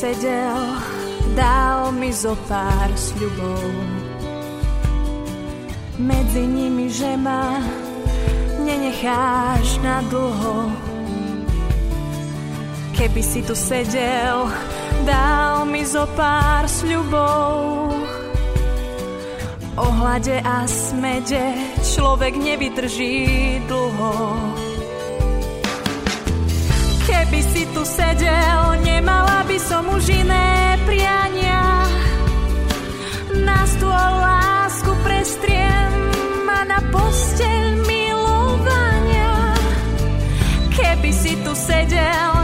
sedel, dal mi zo pár sľubov. Medzi nimi, že ma nenecháš na dlho. Keby si tu sedel, dal mi zo pár sľubov. O hlade a smede človek nevydrží dlho. Tu sedel, nemala by som už iné priania. Na stôl lásku prestriem a na posteľ milovania. Keby si tu sedel,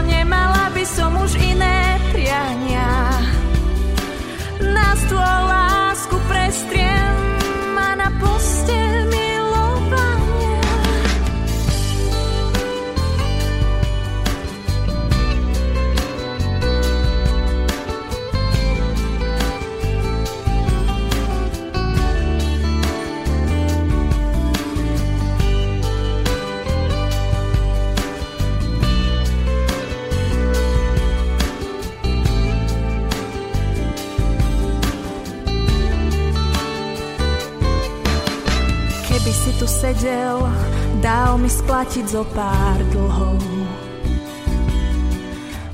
mi splatiť zo pár dlhov.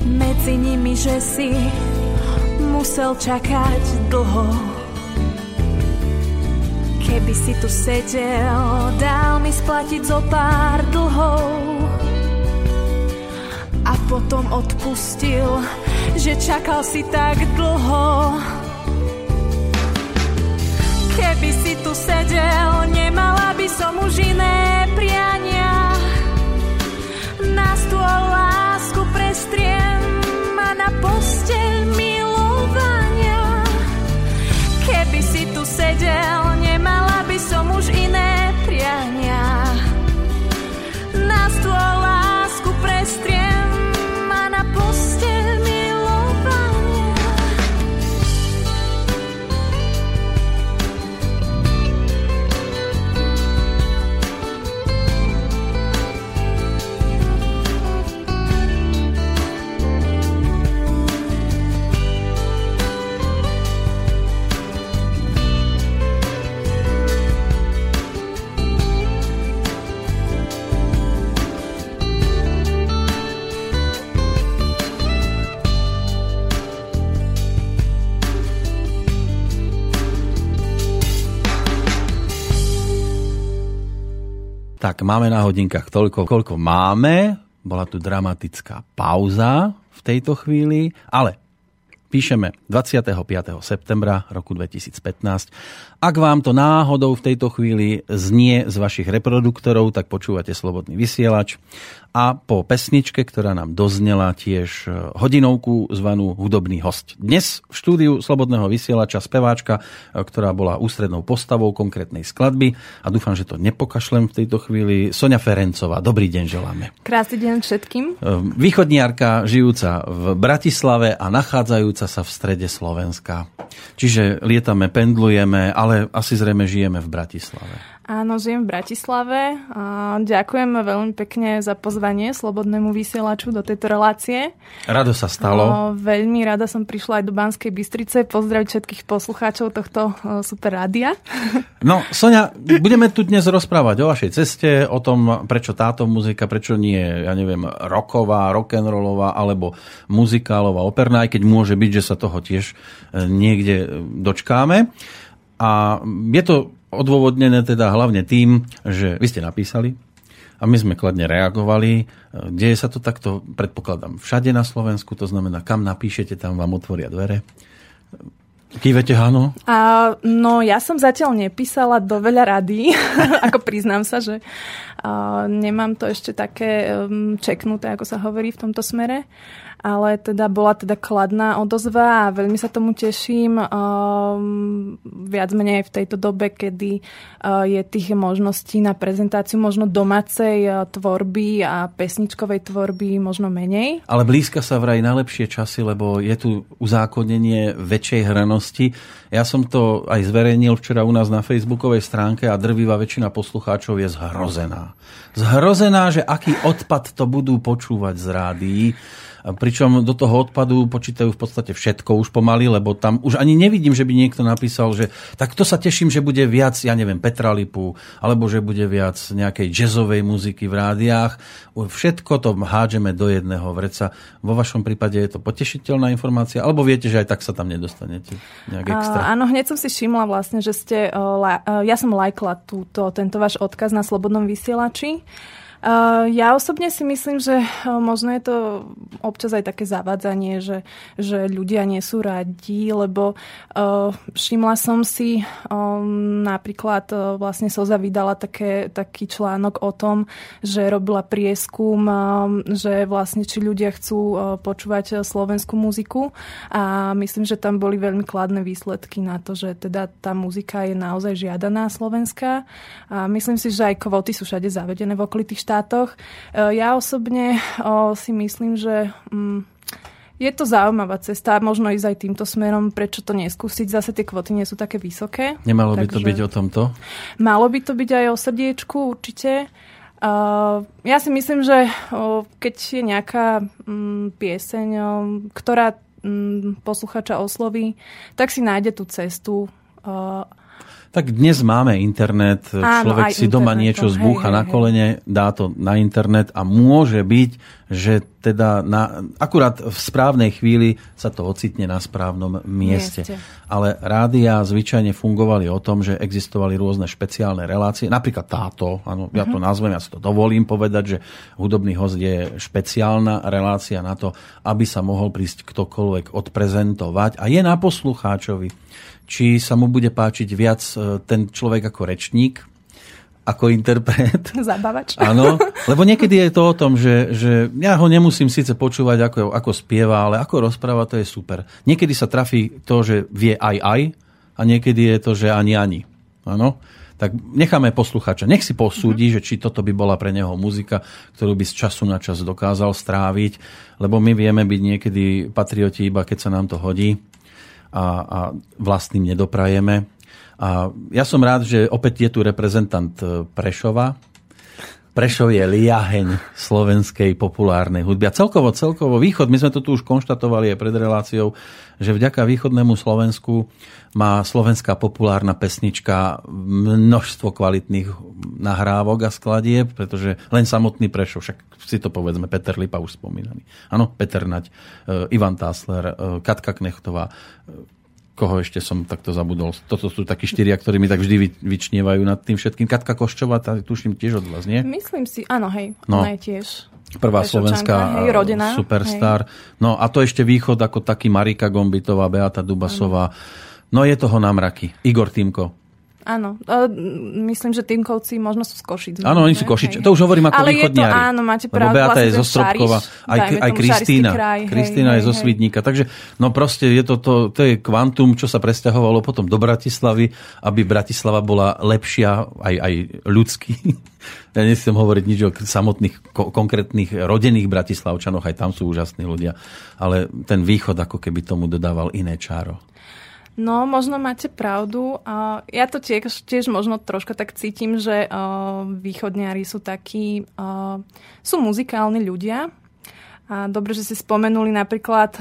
Medzi nimi, že si musel čakať dlho. Keby si tu sedel, dal mi splatiť zo pár dlhov. A potom odpustil, že čakal si tak dlho. Keby si tu sedel, nemala by som už iné Tak, máme na hodinkách toľko, koľko máme. Bola tu dramatická pauza v tejto chvíli, ale píšeme 25. septembra roku 2015. Ak vám to náhodou v tejto chvíli znie z vašich reproduktorov, tak počúvate Slobodný vysielač. A po pesničke, ktorá nám doznela tiež hodinovku zvanú Hudobný host. Dnes v štúdiu Slobodného vysielača speváčka, ktorá bola ústrednou postavou konkrétnej skladby a dúfam, že to nepokašlem v tejto chvíli. Sonia Ferencová, dobrý deň želáme. Krásny deň všetkým. Východniarka žijúca v Bratislave a nachádzajúca sa v strede Slovenska. Čiže lietame, pendlujeme, ale asi zrejme žijeme v Bratislave. Áno, žijem v Bratislave. A ďakujem veľmi pekne za pozvanie Slobodnému vysielaču do tejto relácie. Rado sa stalo. O, veľmi rada som prišla aj do Banskej Bystrice pozdraviť všetkých poslucháčov tohto o, super rádia. No, Sonia, budeme tu dnes rozprávať o vašej ceste, o tom, prečo táto muzika, prečo nie, ja neviem, rocková, rock'n'rollová, alebo muzikálová, operná, aj keď môže byť, že sa toho tiež niekde dočkáme. A je to odôvodnené teda hlavne tým, že vy ste napísali a my sme kladne reagovali. Deje sa to takto, predpokladám, všade na Slovensku, to znamená, kam napíšete, tam vám otvoria dvere. Kývete áno? A, no, ja som zatiaľ nepísala do veľa radí, ako priznám sa, že a, nemám to ešte také um, čeknuté, ako sa hovorí v tomto smere ale teda bola teda kladná odozva a veľmi sa tomu teším. Um, viac menej v tejto dobe, kedy uh, je tých možností na prezentáciu možno domácej uh, tvorby a pesničkovej tvorby možno menej. Ale blízka sa vraj najlepšie časy, lebo je tu uzákonenie väčšej hranosti. Ja som to aj zverejnil včera u nás na facebookovej stránke a drvivá väčšina poslucháčov je zhrozená. Zhrozená, že aký odpad to budú počúvať z rádií Pričom do toho odpadu počítajú v podstate všetko už pomaly, lebo tam už ani nevidím, že by niekto napísal, že tak to sa teším, že bude viac, ja neviem, Petra Lipu, alebo že bude viac nejakej jazzovej muziky v rádiách. Všetko to hádžeme do jedného vreca. Vo vašom prípade je to potešiteľná informácia, alebo viete, že aj tak sa tam nedostanete nejak extra? Áno, hneď som si všimla vlastne, že ste, ja som lajkla túto, tento váš odkaz na Slobodnom vysielači. Uh, ja osobne si myslím, že uh, možno je to občas aj také zavádzanie, že, že ľudia nie sú radi, lebo uh, všimla som si um, napríklad vlastne Soza vydala také, taký článok o tom, že robila prieskum, um, že vlastne či ľudia chcú počúvať slovenskú muziku. A myslím, že tam boli veľmi kladné výsledky na to, že teda tá muzika je naozaj žiadaná slovenská. A myslím si, že aj kvóty sú všade zavedené v okolitých štátoch štátoch. E, ja osobne si myslím, že mm, je to zaujímavá cesta, možno ísť aj týmto smerom, prečo to neskúsiť, zase tie kvoty nie sú také vysoké. Nemalo by to byť o tomto? Malo by to byť aj o srdiečku, určite. Uh, ja si myslím, že uh, keď je nejaká um, pieseň, uh, ktorá um, posluchača osloví, tak si nájde tú cestu. Uh, tak dnes máme internet, Áno, človek si doma niečo zbúcha hej, na kolene, dá to na internet a môže byť, že teda na, akurát v správnej chvíli sa to ocitne na správnom mieste. mieste. Ale rádia zvyčajne fungovali o tom, že existovali rôzne špeciálne relácie, napríklad táto, áno, ja to mhm. nazvem, ja si to dovolím povedať, že hudobný host je špeciálna relácia na to, aby sa mohol prísť ktokoľvek odprezentovať a je na poslucháčovi či sa mu bude páčiť viac e, ten človek ako rečník, ako interpret. Zabavač. Áno, lebo niekedy je to o tom, že, že ja ho nemusím síce počúvať, ako, ako spieva, ale ako rozpráva, to je super. Niekedy sa trafí to, že vie aj aj a niekedy je to, že ani ani. Áno? Tak necháme posluchača. Nech si posúdi, mm-hmm. že či toto by bola pre neho muzika, ktorú by z času na čas dokázal stráviť, lebo my vieme byť niekedy patrioti iba keď sa nám to hodí a, a vlastným nedoprajeme. A ja som rád, že opäť je tu reprezentant e, Prešova. Prešov je liaheň slovenskej populárnej hudby. A celkovo, celkovo východ, my sme to tu už konštatovali aj pred reláciou, že vďaka východnému Slovensku má slovenská populárna pesnička množstvo kvalitných nahrávok a skladieb, pretože len samotný Prešov, však si to povedzme, Peter Lipa už spomínaný. Áno, Peter Nať, e, Ivan Tásler, e, Katka Knechtová, koho ešte som takto zabudol. Toto sú takí štyria, ktorí mi tak vždy vyčnievajú nad tým všetkým. Katka Koščová, tá tuším tiež od vás, nie? Myslím si, áno, hej, no. ona je tiež. Prvá slovenská hej, rodina, superstar. Hej. No a to ešte východ ako taký Marika Gombitová, Beata Dubasová. No je toho namraky. Igor Týmko. Áno, myslím, že Týmkovci možno sú z Košic. Áno, oni sú Košič. To už hovorím ako Ale. Je to, áno, máte pravdu. Beata vlastne je zo Stropkova, aj, aj Kristýna. Kristýna je zo Svidníka. Takže no proste je to, to, to je kvantum, čo sa presťahovalo potom do Bratislavy, aby Bratislava bola lepšia aj, aj ľudský. Ja nechcem hovoriť nič o samotných ko- konkrétnych rodených Bratislavčanoch, aj tam sú úžasní ľudia. Ale ten východ ako keby tomu dodával iné čáro. No, možno máte pravdu. Ja to tiež, tiež možno troška tak cítim, že východniari sú takí, sú muzikálni ľudia. A dobre, že si spomenuli napríklad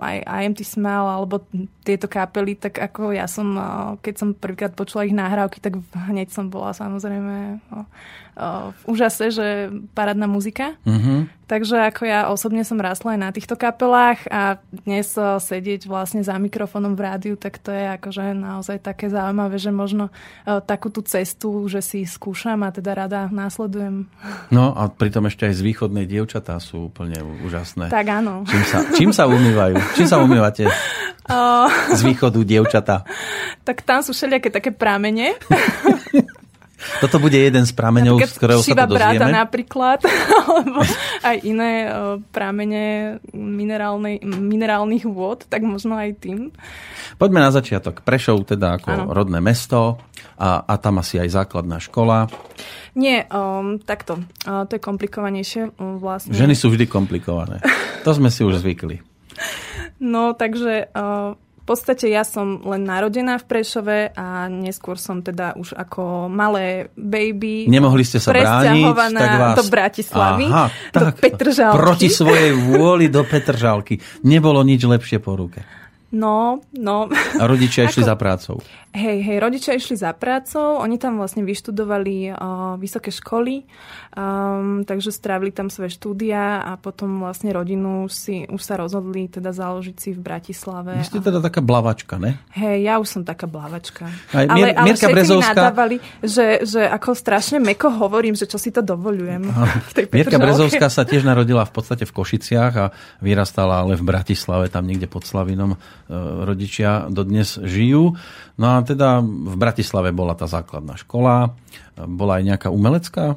aj IMT Smell alebo tieto kapely, tak ako ja som, keď som prvýkrát počula ich nahrávky, tak hneď som bola samozrejme v úžase, že parádna muzika. Mm-hmm. Takže ako ja osobne som rastla aj na týchto kapelách a dnes sedieť vlastne za mikrofónom v rádiu, tak to je akože naozaj také zaujímavé, že možno takú tú cestu, že si skúšam a teda rada následujem. No a pritom ešte aj z východnej dievčatá sú úplne úžasné. Tak áno. Čím sa, čím sa umývajú? Čím sa umývate? Z východu dievčatá. Tak tam sú všelijaké také pramene. Toto bude jeden z prameňov, z ktorého sa to dozvieme. napríklad, alebo aj iné pramene minerálnych vôd, tak možno aj tým. Poďme na začiatok. Prešov teda ako ano. rodné mesto a, a tam asi aj základná škola. Nie, um, takto. Uh, to je komplikovanejšie. Um, vlastne. Ženy sú vždy komplikované. To sme si už zvykli. No, takže uh, v podstate ja som len narodená v Prešove a neskôr som teda už ako malé baby Nemohli ste sa brániť, tak vás... do Bratislavy, Aha, do tak, Petržalky. Proti svojej vôli do Petržalky. Nebolo nič lepšie po ruke. No, no. A rodičia išli za prácou. Hej, hej, rodičia išli za prácou, oni tam vlastne vyštudovali uh, vysoké školy, um, takže strávili tam svoje štúdia a potom vlastne rodinu si, už sa rozhodli teda založiť si v Bratislave. Vy ste teda taká blavačka, ne? Hej, ja už som taká blavačka. Aj, Mier, ale, ale Mierka Brezovská... nadávali, že, že ako strašne meko hovorím, že čo si to dovolujem. v tej Mierka Brezovská sa tiež narodila v podstate v Košiciach a vyrastala ale v Bratislave, tam niekde pod Slavinom rodičia dodnes žijú. No a teda v Bratislave bola tá základná škola. Bola aj nejaká umelecká?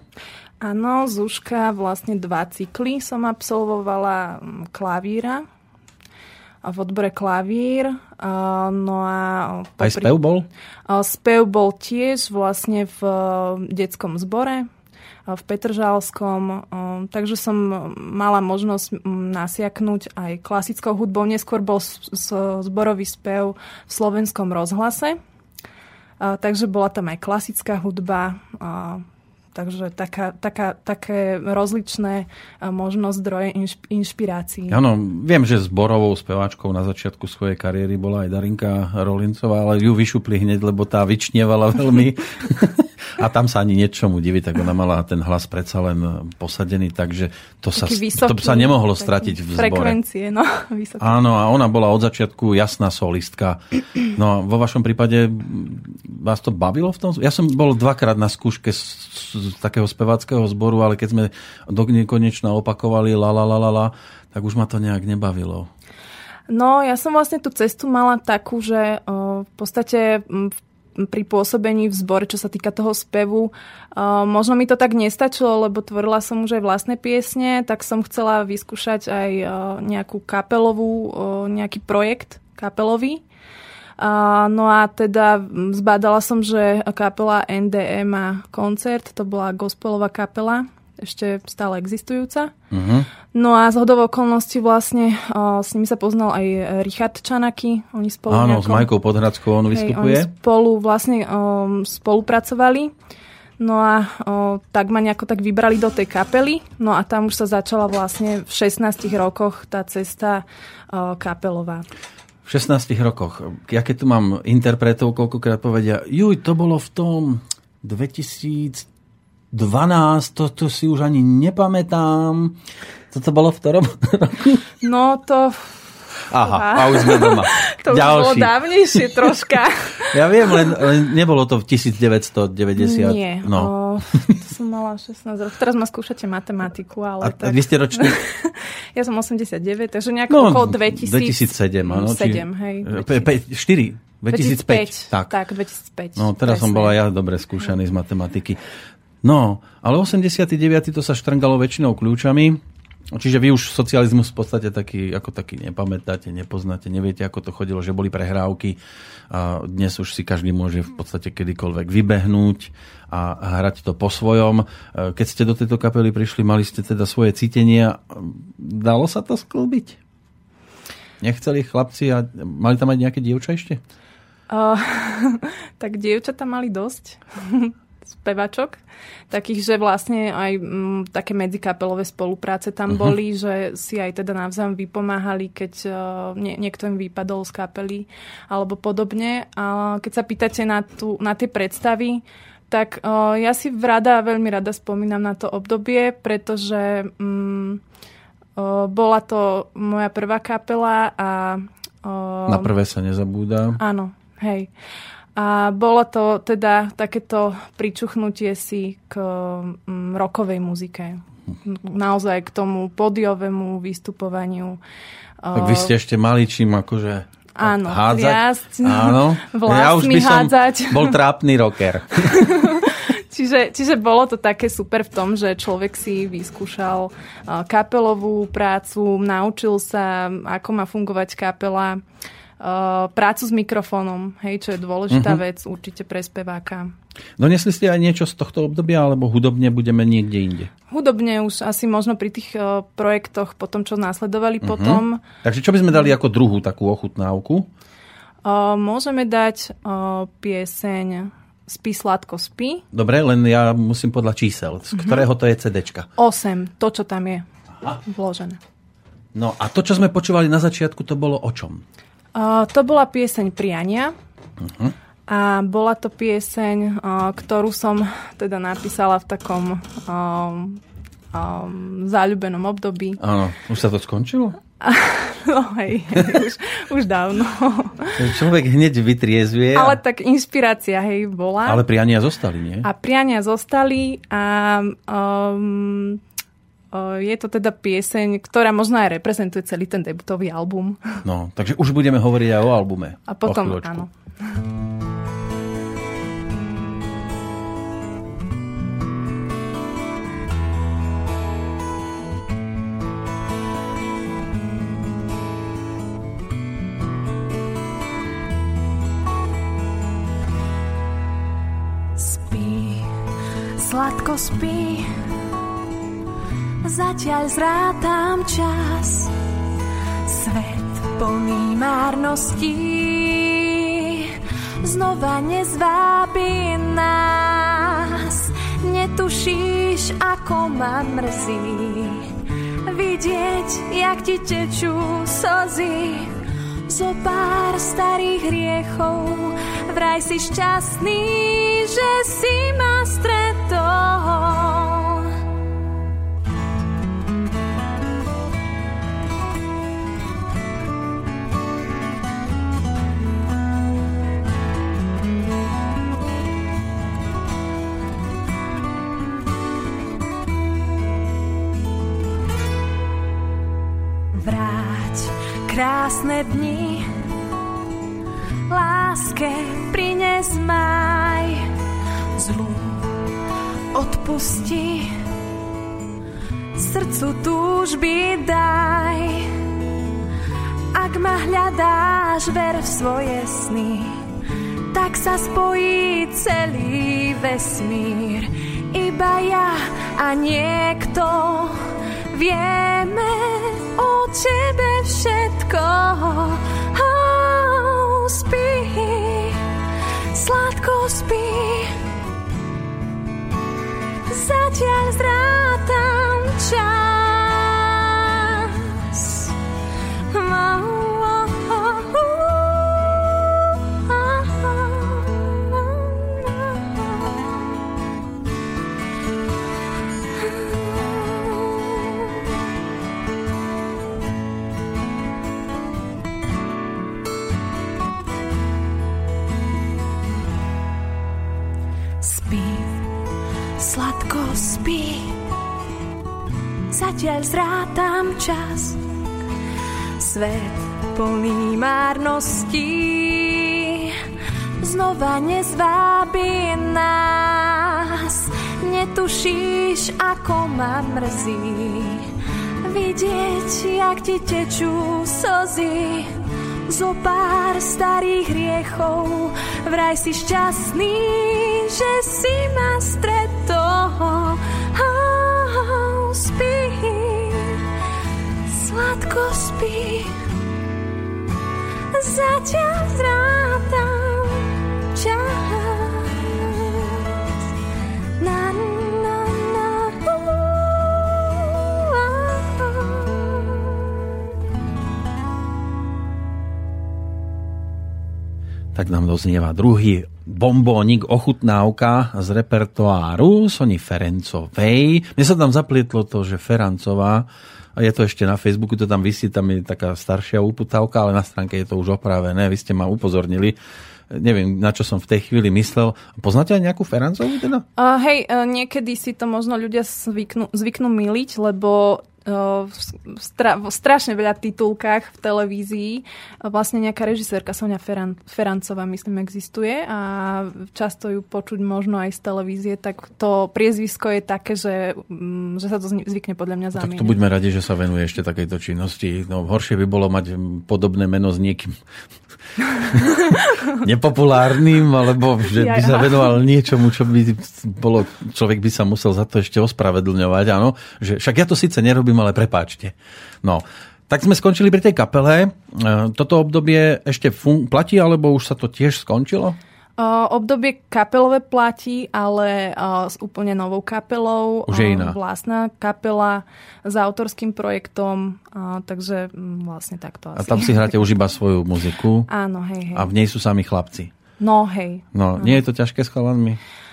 Áno, Zúška, vlastne dva cykly som absolvovala mm, klavíra v odbore klavír. No a popri... Aj spev bol? Spev bol tiež vlastne v detskom zbore v Petržalskom, takže som mala možnosť nasiaknúť aj klasickou hudbou. Neskôr bol zborový spev v slovenskom rozhlase, takže bola tam aj klasická hudba, Takže taká, taká, také rozličné možno zdroje inšpirácií. Áno, viem, že zborovou speváčkou na začiatku svojej kariéry bola aj Darinka Rolincová, ale ju vyšupli hneď, lebo tá vyčnievala veľmi. a tam sa ani niečomu divi, tak ona mala ten hlas predsa len posadený, takže to sa, vysoký, to sa nemohlo stratiť v zbore. Frekvencie, no. Vysoký. Áno, a ona bola od začiatku jasná solistka. No vo vašom prípade vás to bavilo v tom? Ja som bol dvakrát na skúške z, z takého speváckého zboru, ale keď sme do nekonečna opakovali la la la la la, tak už ma to nejak nebavilo. No, ja som vlastne tú cestu mala takú, že v podstate v pri pôsobení v zbore, čo sa týka toho spevu. Uh, možno mi to tak nestačilo, lebo tvorila som už aj vlastné piesne, tak som chcela vyskúšať aj uh, nejakú kapelovú, uh, nejaký projekt kapelový. No a teda zbádala som, že kapela NDM má koncert, to bola gospelová kapela ešte stále existujúca. Uh-huh. No a z hodov okolností vlastne o, s nimi sa poznal aj Richard Čanaky. Oni spolu Áno, nejako, s Majkou Podhradskou on vystupuje. Oni spolu vlastne o, spolupracovali. No a o, tak ma nejako tak vybrali do tej kapely. No a tam už sa začala vlastne v 16 rokoch tá cesta o, kapelová. V 16 rokoch. Ja keď tu mám interpretov, koľkokrát povedia, juj, to bolo v tom 2000 12, to, to si už ani nepamätám. Toto bolo v ktorom roku? No to... Aha, a už sme doma. to už Ďalší. bolo dávnejšie troška. ja viem, len, len nebolo to v 1990. Nie, no. o, to som mala 16 rokov. Teraz ma skúšate matematiku, ale a, tak... vy ste ročný? ja som 89, takže nejako no, okolo 2000... 2007, áno. 7, či... hej. 4, 2005. 2005. Tak. tak, 2005. No, teraz presne. som bola ja dobre skúšaný z matematiky. No, ale 89. to sa štrngalo väčšinou kľúčami, Čiže vy už socializmus v podstate taký, ako taký nepamätáte, nepoznáte, neviete, ako to chodilo, že boli prehrávky a dnes už si každý môže v podstate kedykoľvek vybehnúť a hrať to po svojom. Keď ste do tejto kapely prišli, mali ste teda svoje cítenia. Dalo sa to sklbiť? Nechceli chlapci a mali tam aj nejaké dievča ešte? Uh, tak dievčatá mali dosť spevačok, takých, že vlastne aj m, mm, také medzikapelové spolupráce tam uh-huh. boli, že si aj teda navzájom vypomáhali, keď uh, nie, niekto im vypadol z kapely alebo podobne. A keď sa pýtate na, tú, na tie predstavy, tak uh, ja si rada, veľmi rada spomínam na to obdobie, pretože um, uh, bola to moja prvá kapela a... Uh, na prvé sa nezabúda. Áno, hej. A bolo to teda takéto pričuchnutie si k mm, rokovej muzike. Naozaj k tomu podiovému vystupovaniu. Tak vy ste ešte mali čím akože Áno, hádzať. Viasť, Áno. ja už by som hádzať. bol trápny rocker. čiže, čiže bolo to také super v tom, že človek si vyskúšal kapelovú prácu, naučil sa, ako má fungovať kapela Uh, prácu s mikrofónom, hej, čo je dôležitá uh-huh. vec určite pre speváka. Donesli ste aj niečo z tohto obdobia, alebo hudobne budeme niekde inde? Hudobne už asi možno pri tých uh, projektoch, potom čo následovali uh-huh. potom. Takže čo by sme dali ako druhú takú ochutnávku? O, môžeme dať o, pieseň Spí sladko spí. Dobre, len ja musím podľa čísel. Z ktorého to je CDčka? 8, to, čo tam je vložené. No a to, čo sme počúvali na začiatku, to bolo o čom? To bola pieseň Priania. A bola to pieseň, ktorú som teda napísala v takom o, o, záľubenom období. Áno, už sa to skončilo? No hej, už, už dávno. Človek hneď vytriezvie. Ale tak inšpirácia, hej, bola. Ale priania zostali, nie? A priania zostali a um, je to teda pieseň, ktorá možno aj reprezentuje celý ten debutový album. No, takže už budeme hovoriť aj o albume. A potom, áno. Spí, sladko spí, zatiaľ zrátam čas. Svet plný márností, znova nezvábi nás. Netušíš, ako ma mrzí, vidieť, jak ti tečú slzy. Zo pár starých hriechov, vraj si šťastný, že si ma stretol. Krásne dni, láske prines maj, zlu odpusti, srdcu túžby daj. Ak ma hľadáš, ver v svoje sny, tak sa spojí celý vesmír. Iba ja a niekto vieme o tebe všetko. Zrátam čas. Svet plný márností, znova nezvábi nás. Netušíš, ako ma mrzí, vidieť, jak ti tečú slzy. Zo pár starých hriechov, vraj si šťastný, že si ma stretol. Sladko spí, zatiaľ zrátam čas. Tak nám doznieva druhý bombónik, ochutnávka z repertoáru Soni Ferencovej. Mne sa tam zaplietlo to, že Ferancová, je to ešte na Facebooku, to tam vysí, tam je taká staršia uputávka, ale na stránke je to už opravené. Vy ste ma upozornili. Neviem, na čo som v tej chvíli myslel. Poznáte aj nejakú Ferancovu teda? Uh, hej, uh, niekedy si to možno ľudia zvyknú, zvyknú miliť, lebo v, stra, v strašne veľa titulkách v televízii vlastne nejaká režisérka Sonia Ferran, Ferancová, myslím, existuje a často ju počuť možno aj z televízie, tak to priezvisko je také, že, um, že sa to zvykne podľa mňa Tak zamieňať. to buďme radi, že sa venuje ešte takejto činnosti. No horšie by bolo mať mm, podobné meno s niekým nepopulárnym, alebo že by sa venoval niečomu, čo by bolo, človek by sa musel za to ešte ospravedlňovať, áno. Že, však ja to síce nerobím, ale prepáčte. No, Tak sme skončili pri tej kapele. E, Toto obdobie ešte fun- platí, alebo už sa to tiež skončilo? Uh, obdobie kapelové platí, ale uh, s úplne novou kapelou. Už je Uh, iná. Vlastná kapela s autorským projektom, uh, takže mm, vlastne takto A asi. tam si hráte už iba svoju muziku Áno, hej, hej. a v nej sú sami chlapci. No, hej. No, nie je to ťažké s chalanmi? Uh,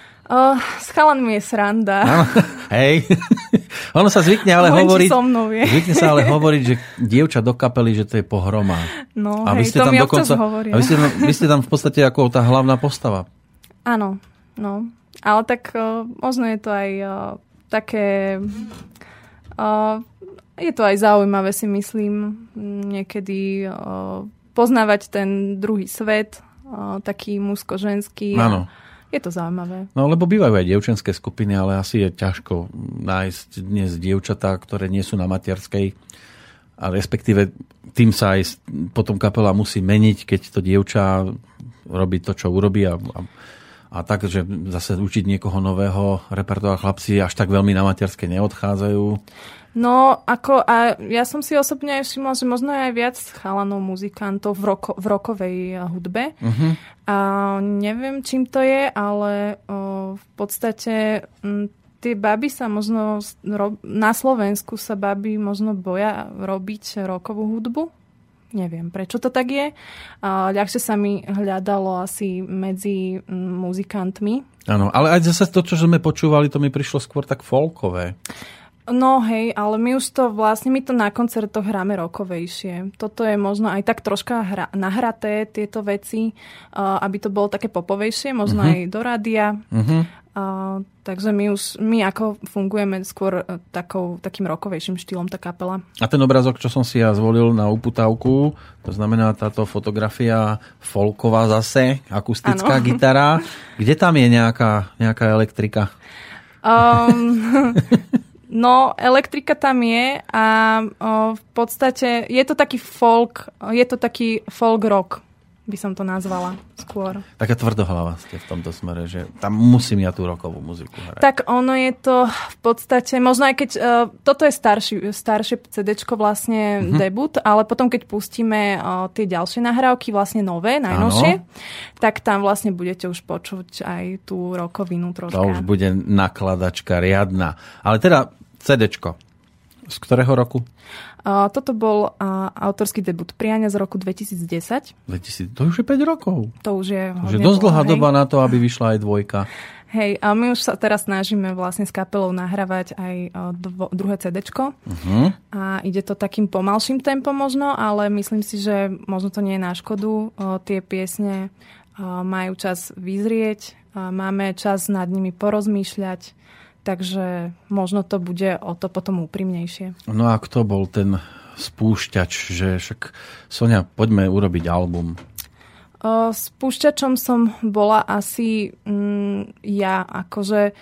s chalanmi je sranda. Áno, hej. ono sa zvykne ale Len hovoriť... so mnou je. Zvykne sa ale hovoriť, že dievča do kapely, že to je pohroma. No, A vy hej, ste to tam mi dokonca... hovoria. A vy ste, tam- vy ste tam v podstate ako tá hlavná postava. Áno, no. Ale tak uh, možno je to aj uh, také... Uh, je to aj zaujímavé, si myslím, niekedy uh, poznávať ten druhý svet, uh, taký mužsko-ženský. a Áno. Je to zaujímavé. No lebo bývajú aj dievčenské skupiny, ale asi je ťažko nájsť dnes dievčatá, ktoré nie sú na materskej. A respektíve tým sa aj potom kapela musí meniť, keď to dievča robí to, čo urobí a, a, a tak, že zase učiť niekoho nového repertoára chlapci až tak veľmi na materskej neodchádzajú. No, ako, a ja som si osobne aj všimla, že možno aj viac chalanov muzikantov v, roko, v rokovej uh, hudbe. Uh-huh. A neviem, čím to je, ale o, v podstate m, tie baby sa možno, ro, na Slovensku sa baby možno boja robiť rokovú hudbu. Neviem, prečo to tak je. A ľahšie sa mi hľadalo asi medzi m, muzikantmi. Áno, ale aj zase to, čo sme počúvali, to mi prišlo skôr tak folkové. No hej, ale my už to vlastne, my to na koncertoch hráme rokovejšie. Toto je možno aj tak troška hra, nahraté, tieto veci, uh, aby to bolo také popovejšie, možno uh-huh. aj do rádia. Uh-huh. Uh, takže my už, my ako fungujeme skôr uh, takou, takým rokovejším štýlom, tá kapela. A ten obrazok, čo som si ja zvolil na uputávku, to znamená táto fotografia folková zase, akustická Áno. gitara. Kde tam je nejaká, nejaká elektrika? Um, no, elektrika tam je a uh, v podstate je to taký folk, je to taký folk rock, by som to nazvala skôr. Taká tvrdohlava ste v tomto smere, že tam musím ja tú rokovú muziku hrať. Tak ono je to v podstate, možno aj keď, uh, toto je starší, staršie CD vlastne mm-hmm. debut, ale potom keď pustíme uh, tie ďalšie nahrávky, vlastne nové, najnovšie, tak tam vlastne budete už počuť aj tú rokovinu troška. To už bude nakladačka riadna. Ale teda CDčko. Z ktorého roku? Uh, toto bol uh, autorský debut Priania z roku 2010. 2000, to už je 5 rokov. To už je Už hodne je dosť dlho, dlhá hej. doba na to, aby vyšla aj dvojka. Hej, a my už sa teraz snažíme vlastne s kapelou nahrávať aj dvo, druhé CDčko. Uh-huh. A ide to takým pomalším tempom možno, ale myslím si, že možno to nie je na škodu. O, tie piesne o, majú čas vyzrieť, a máme čas nad nimi porozmýšľať, takže možno to bude o to potom úprimnejšie. No a kto bol ten spúšťač, že však Sonia, poďme urobiť album. Spúšťačom som bola asi mm, ja, akože...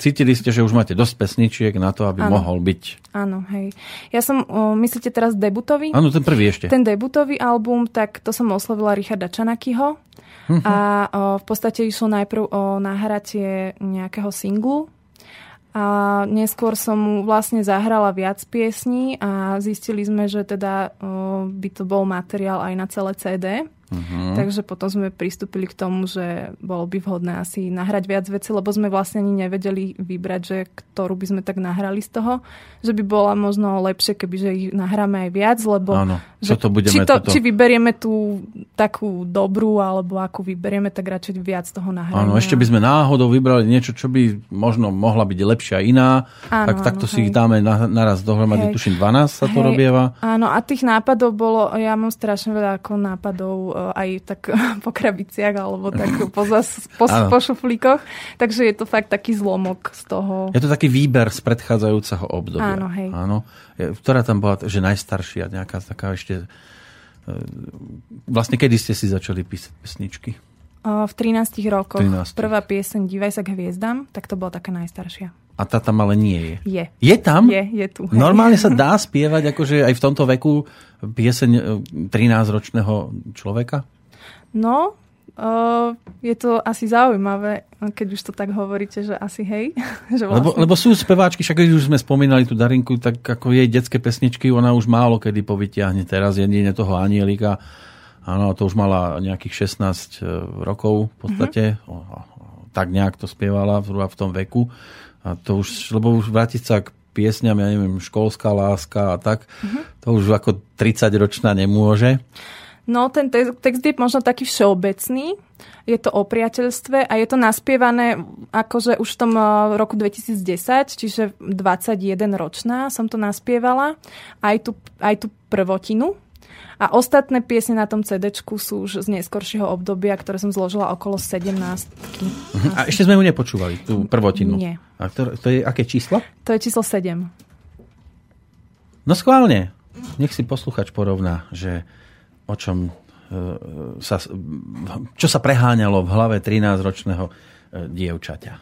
Cítili ste, že už máte dosť pesničiek na to, aby Áno. mohol byť. áno, hej. Ja som, o, myslíte teraz debutový? Áno, ten prvý ešte. Ten debutový album, tak to som oslovila Richarda Čanakyho. Mhm. A o, v podstate išlo najprv o nahratie nejakého singlu. A neskôr som mu vlastne zahrala viac piesní a zistili sme, že teda o, by to bol materiál aj na celé CD. Mhm. Takže potom sme pristúpili k tomu, že bolo by vhodné asi nahrať viac veci, lebo sme vlastne ani nevedeli vybrať, že ktorú by sme tak nahrali z toho. Že by bola možno lepšie, keby že ich nahráme aj viac, lebo Áno, že to budeme či, to, toto- či vyberieme tú takú dobrú, alebo akú vyberieme, tak radšej viac toho nahráme. Áno, ešte by sme náhodou vybrali niečo, čo by možno mohla byť lepšia iná. Áno, tak takto áno, si ich hej. dáme na, naraz dohromady, Hej. tuším 12 sa to Hej, robieva. Áno, a tých nápadov bolo, ja mám strašne veľa ako nápadov aj tak po krabiciach, alebo tak po, zas, po, po šuflíkoch. Takže je to fakt taký zlomok z toho. Je to taký výber z predchádzajúceho obdobia. Áno, hej. Áno. Ktorá tam bola, že najstaršia, nejaká taká ešte... e, Vlastne kedy ste si začali písať pesničky? V 13 rokoch 13. prvá pieseň Dívaj sa k hviezdam, tak to bola taká najstaršia. A tá tam ale nie je. Je. Je tam? Je, je tu. Normálne sa dá spievať akože aj v tomto veku pieseň e, 13-ročného človeka? No, Uh, je to asi zaujímavé, keď už to tak hovoríte, že asi hej. že vlastne... Lebo, lebo sú speváčky, však keď už sme spomínali tú Darinku, tak ako jej detské pesničky, ona už málo kedy povytiahne. Teraz jedine toho Anielika. Áno, to už mala nejakých 16 e, rokov v podstate. Mm-hmm. Tak nejak to spievala v tom veku. A to už, lebo už vrátiť sa k piesňam, ja neviem, školská láska a tak, mm-hmm. to už ako 30-ročná nemôže. No, ten text je možno taký všeobecný. Je to o priateľstve a je to naspievané akože už v tom eh, roku 2010, čiže 21 ročná som to naspievala. Aj tú, aj tú prvotinu. A ostatné piesne na tom CD sú už z neskoršieho obdobia, ktoré som zložila okolo 17. Uh-huh. A ešte sme ju nepočúvali, tú prvotinu. Nie. A to, to je aké číslo? To je číslo 7. No schválne. Nech si posluchač porovná, že o čom e, sa, čo sa preháňalo v hlave 13-ročného e, dievčaťa.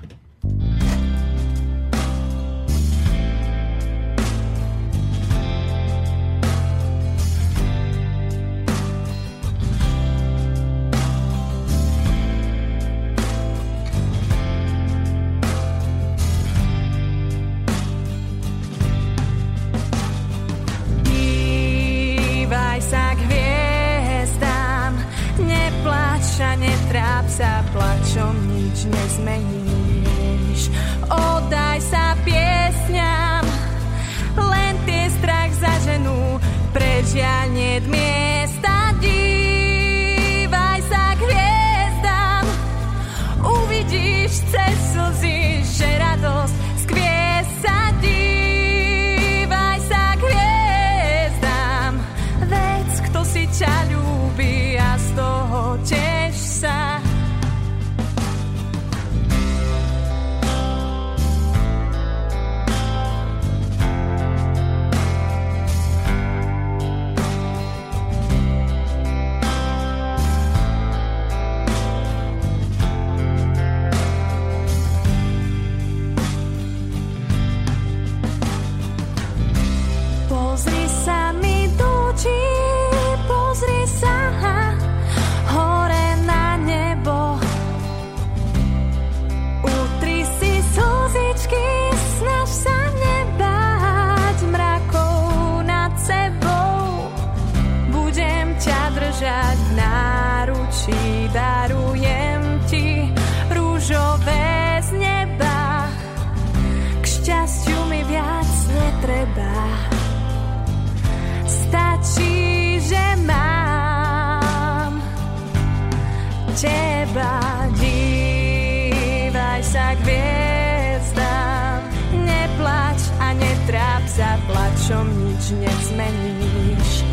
Nezmeníš.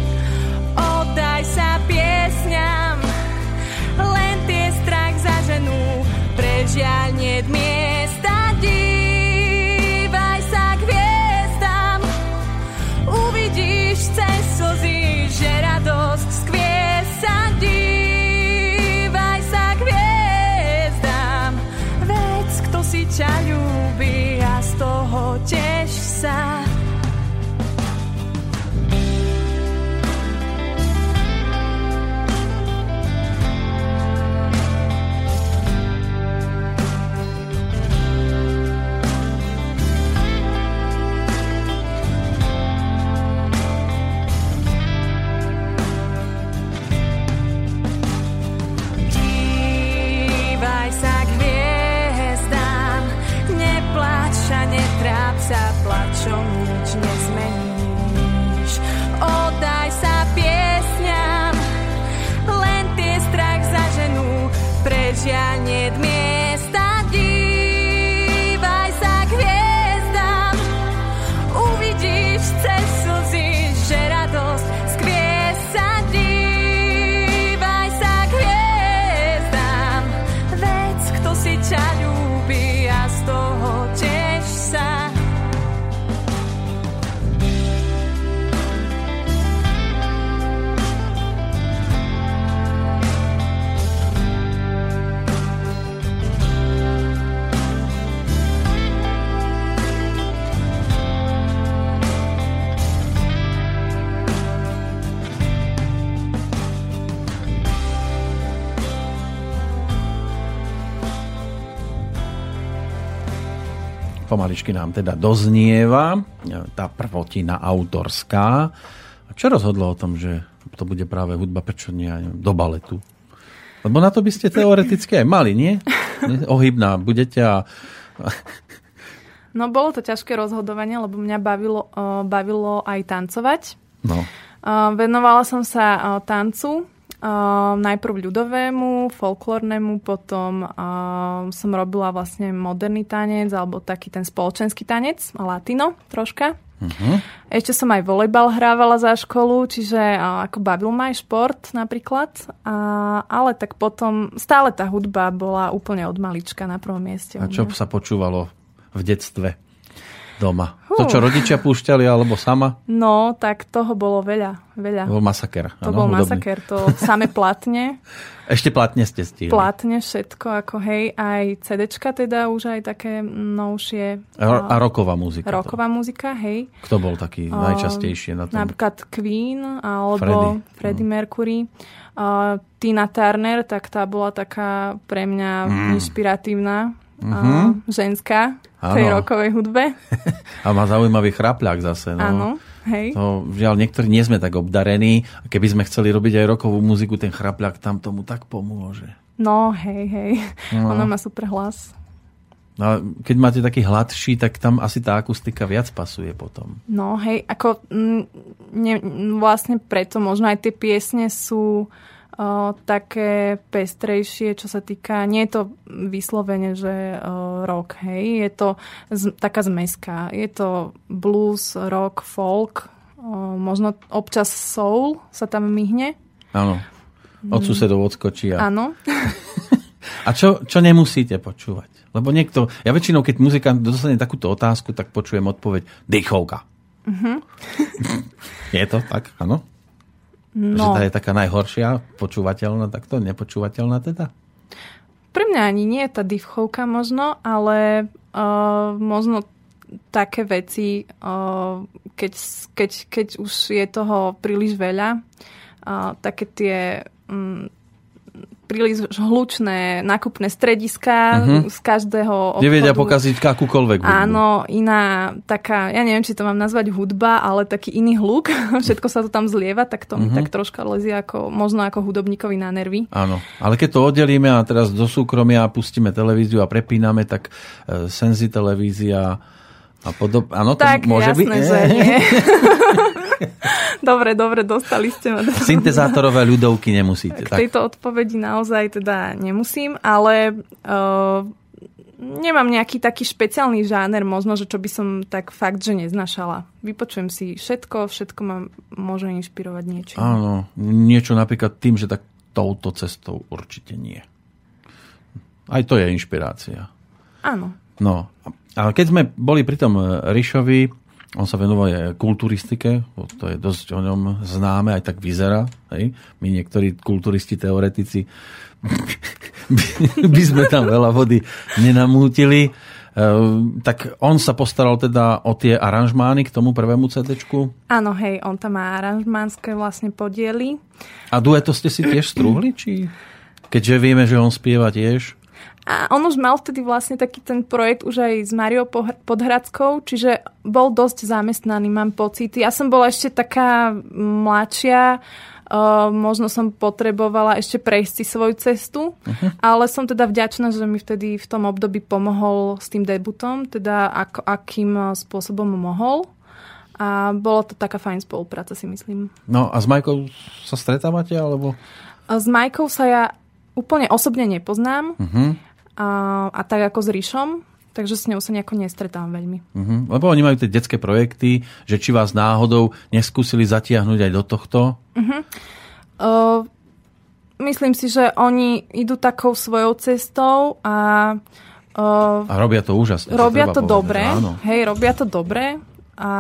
Oddaj sa piesňam, len tie strach zaženú, prežiaľ nie Pomaličky nám teda doznieva tá prvotina autorská. A čo rozhodlo o tom, že to bude práve hudba, prečo nie do baletu? Lebo na to by ste teoreticky aj mali, nie? Ohybná budete a... No bolo to ťažké rozhodovanie, lebo mňa bavilo, uh, bavilo aj tancovať. No. Uh, venovala som sa tancu, Uh, najprv ľudovému, folklórnemu, potom uh, som robila vlastne moderný tanec alebo taký ten spoločenský tanec, latino troška. Uh-huh. Ešte som aj volejbal hrávala za školu, čiže uh, ako bavil ma aj šport napríklad. Uh, ale tak potom stále tá hudba bola úplne od malička na prvom mieste. A čo sa počúvalo v detstve? Doma? Uh. To, čo rodičia púšťali, alebo sama? No, tak toho bolo veľa. veľa. To bol masaker. To ano, bol hudobný. masaker, to same platne. Ešte platne ste stihli. Platne všetko, ako hej, aj CDčka teda už aj také novšie. A, a roková muzika. Roková to. muzika, hej. Kto bol taký uh, najčastejšie na tom? Napríklad Queen, alebo Freddie, Freddie mm. Mercury. Uh, Tina Turner, tak tá bola taká pre mňa mm. inšpiratívna uh-huh. ženská v tej rokovej hudbe. A má zaujímavý chrapľák zase. No. Áno, hej. To, žiaľ, niektorí nie sme tak obdarení. Keby sme chceli robiť aj rokovú muziku, ten chrapľák tam tomu tak pomôže. No, hej, hej. No. Ona má super hlas. No, keď máte taký hladší, tak tam asi tá akustika viac pasuje potom. No hej, ako m, ne, vlastne preto možno aj tie piesne sú o, také pestrejšie, čo sa týka, nie je to vyslovene, že o, rock, hej, je to z, taká zmeska. Je to blues, rock, folk, o, možno občas soul sa tam myhne. Áno. Od mm. susedov odskočí. A... Áno. a čo, čo nemusíte počúvať? Lebo niekto, ja väčšinou, keď muzikant dostane takúto otázku, tak počujem odpoveď dýchovka. Uh-huh. je to tak, áno? No. Že tá je taká najhoršia, počúvateľná, takto nepočúvateľná teda? Pre mňa ani nie je tá dýchovka možno, ale uh, možno také veci, uh, keď, keď, keď už je toho príliš veľa, uh, také tie um, príliš hlučné nákupné strediska uh-huh. z každého obchodu. Nevedia pokaziť akúkoľvek hudbu. Áno, iná taká, ja neviem, či to mám nazvať hudba, ale taký iný hluk. Všetko sa to tam zlieva, tak to uh-huh. mi mhm. tak troška lezie ako, možno ako hudobníkovi na nervy. Áno, ale keď to oddelíme a teraz do súkromia pustíme televíziu a prepíname, tak e, Senzi televízia a podob... Áno, to tak, môže jasné, byť? že nie. dobre, dobre, dostali ste ma. Syntezátorové ľudovky nemusíte. K tejto tak. odpovedi naozaj teda nemusím, ale uh, nemám nejaký taký špeciálny žáner, možno, že čo by som tak fakt, že neznašala. Vypočujem si všetko, všetko ma môže inšpirovať niečo. Áno, niečo napríklad tým, že tak touto cestou určite nie. Aj to je inšpirácia. Áno. No, ale keď sme boli pri tom e, Rišovi, on sa venoval aj kulturistike, to je dosť o ňom známe, aj tak vyzerá. Hej? My niektorí kulturisti, teoretici by, by sme tam veľa vody nenamútili. E, tak on sa postaral teda o tie aranžmány k tomu prvému CD. Áno, hej, on tam má aranžmánske vlastne podiely. A dueto ste si tiež strúhli? Či... Keďže vieme, že on spieva tiež. A on už mal vtedy vlastne taký ten projekt už aj s Mariou Podhradskou, čiže bol dosť zamestnaný, mám pocit. Ja som bola ešte taká mladšia, Uh, možno som potrebovala ešte prejsť si svoju cestu, uh-huh. ale som teda vďačná, že mi vtedy v tom období pomohol s tým debutom, teda ak, akým spôsobom mohol. A bolo to taká fajn spolupráca, si myslím. No a s Majkou sa stretávate, alebo? S Majkou sa ja úplne osobne nepoznám. Uh-huh a, a tak ako s Ríšom, takže s ňou sa nejako nestretám veľmi. Uh-huh. Lebo oni majú tie detské projekty, že či vás náhodou neskúsili zatiahnuť aj do tohto? Uh-huh. Uh, myslím si, že oni idú takou svojou cestou a uh, a robia to úžasne. Robia to, to dobre. Áno. Hej, robia to dobre. A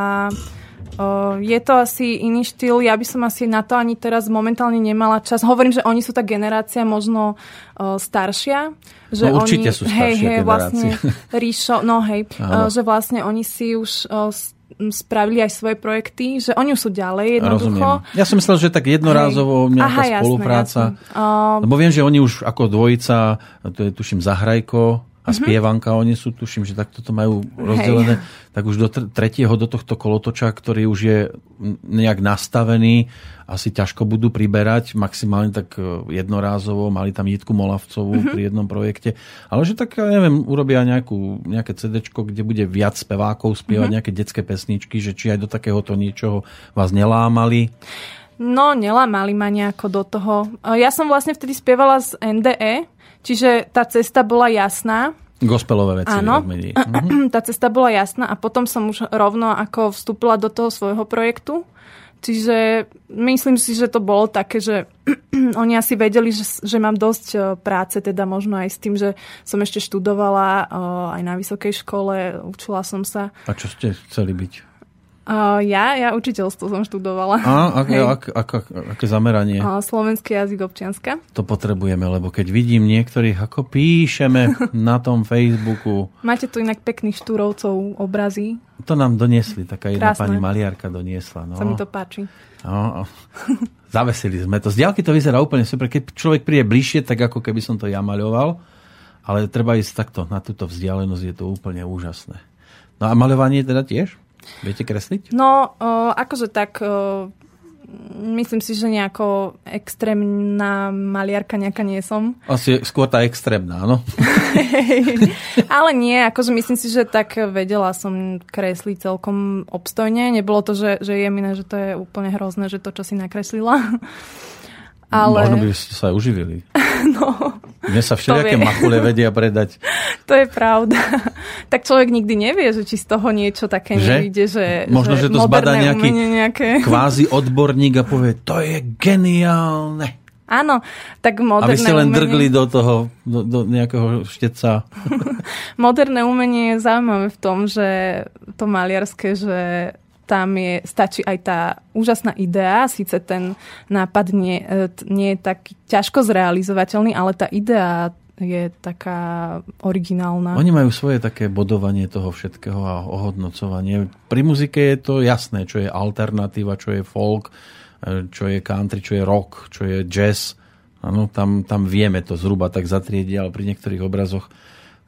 je to asi iný štýl, ja by som asi na to ani teraz momentálne nemala čas. Hovorím, že oni sú tá generácia možno uh, staršia. Že no určite oni, sú staršia hej, hej, vlastne Ríšo, no hej, uh, že vlastne oni si už uh, spravili aj svoje projekty, že oni sú ďalej jednoducho. Rozumiem. Ja som myslel, že tak jednorázovo nejaká Aha, spolupráca. Jasné, jasné. Uh, Lebo viem, že oni už ako dvojica, to je tuším Zahrajko, a spievanka, oni sú, tuším, že takto to majú rozdelené, tak už do tr- tretieho, do tohto kolotoča, ktorý už je nejak nastavený, asi ťažko budú priberať, maximálne tak e, jednorázovo, mali tam Jitku Molavcovú pri jednom projekte, ale že tak, ja neviem, urobia nejakú, nejaké CD, kde bude viac spevákov spievať nejaké detské pesničky, že či aj do takéhoto niečoho vás nelámali. No, nelamali ma nejako do toho. E, Ja som vlastne vtedy spievala z NDE, čiže tá cesta bola jasná. Gospelové veci. Áno. Mhm. Tá cesta bola jasná a potom som už rovno ako vstúpila do toho svojho projektu. Čiže myslím si, že to bolo také, že oni asi vedeli, že, že mám dosť e, práce, teda možno aj s tým, že som ešte študovala e, aj na vysokej škole, učila som sa. A čo ste chceli byť? Uh, ja, ja učiteľstvo som študovala. A, aké, Hej. ak, ak, ak, aké zameranie? Uh, slovenský jazyk občianska. To potrebujeme, lebo keď vidím niektorých, ako píšeme na tom Facebooku, Máte tu inak pekných štúrovcov obrazy. to nám doniesli, taká jedna Krásne. pani maliarka doniesla. No. Sa mi to páči. No, zavesili sme to. Z diaľky to vyzerá úplne super. Keď človek príde bližšie, tak ako keby som to ja maľoval, ale treba ísť takto na túto vzdialenosť, je to úplne úžasné. No a maľovanie teda tiež? Viete kresliť? No, uh, akože tak... Uh, myslím si, že nejako extrémna maliarka nejaká nie som. Asi skôr tá extrémna, áno. Ale nie, akože myslím si, že tak vedela som kresliť celkom obstojne. Nebolo to, že, že je miné, že to je úplne hrozné, že to, čo si nakreslila. Ale Možno by ste sa aj uživili. no, Mne sa všelijaké machule vedia predať. to je pravda. tak človek nikdy nevie, že či z toho niečo také Že? nevyjde, že, Možno, že to zbadá nejaký nejaké. Kvázi odborník a povie, to je geniálne. Áno, tak moderné vy ste len umenie, drgli do toho, do, do nejakého šteca. moderné umenie je zaujímavé v tom, že to maliarské, že tam je, stačí aj tá úžasná idea, síce ten nápad nie, e, nie je tak ťažko zrealizovateľný, ale tá idea je taká originálna. Oni majú svoje také bodovanie toho všetkého a ohodnocovanie. Pri muzike je to jasné, čo je alternatíva, čo je folk, e, čo je country, čo je rock, čo je jazz. Ano, tam, tam vieme to zhruba tak zatriediť, ale pri niektorých obrazoch e,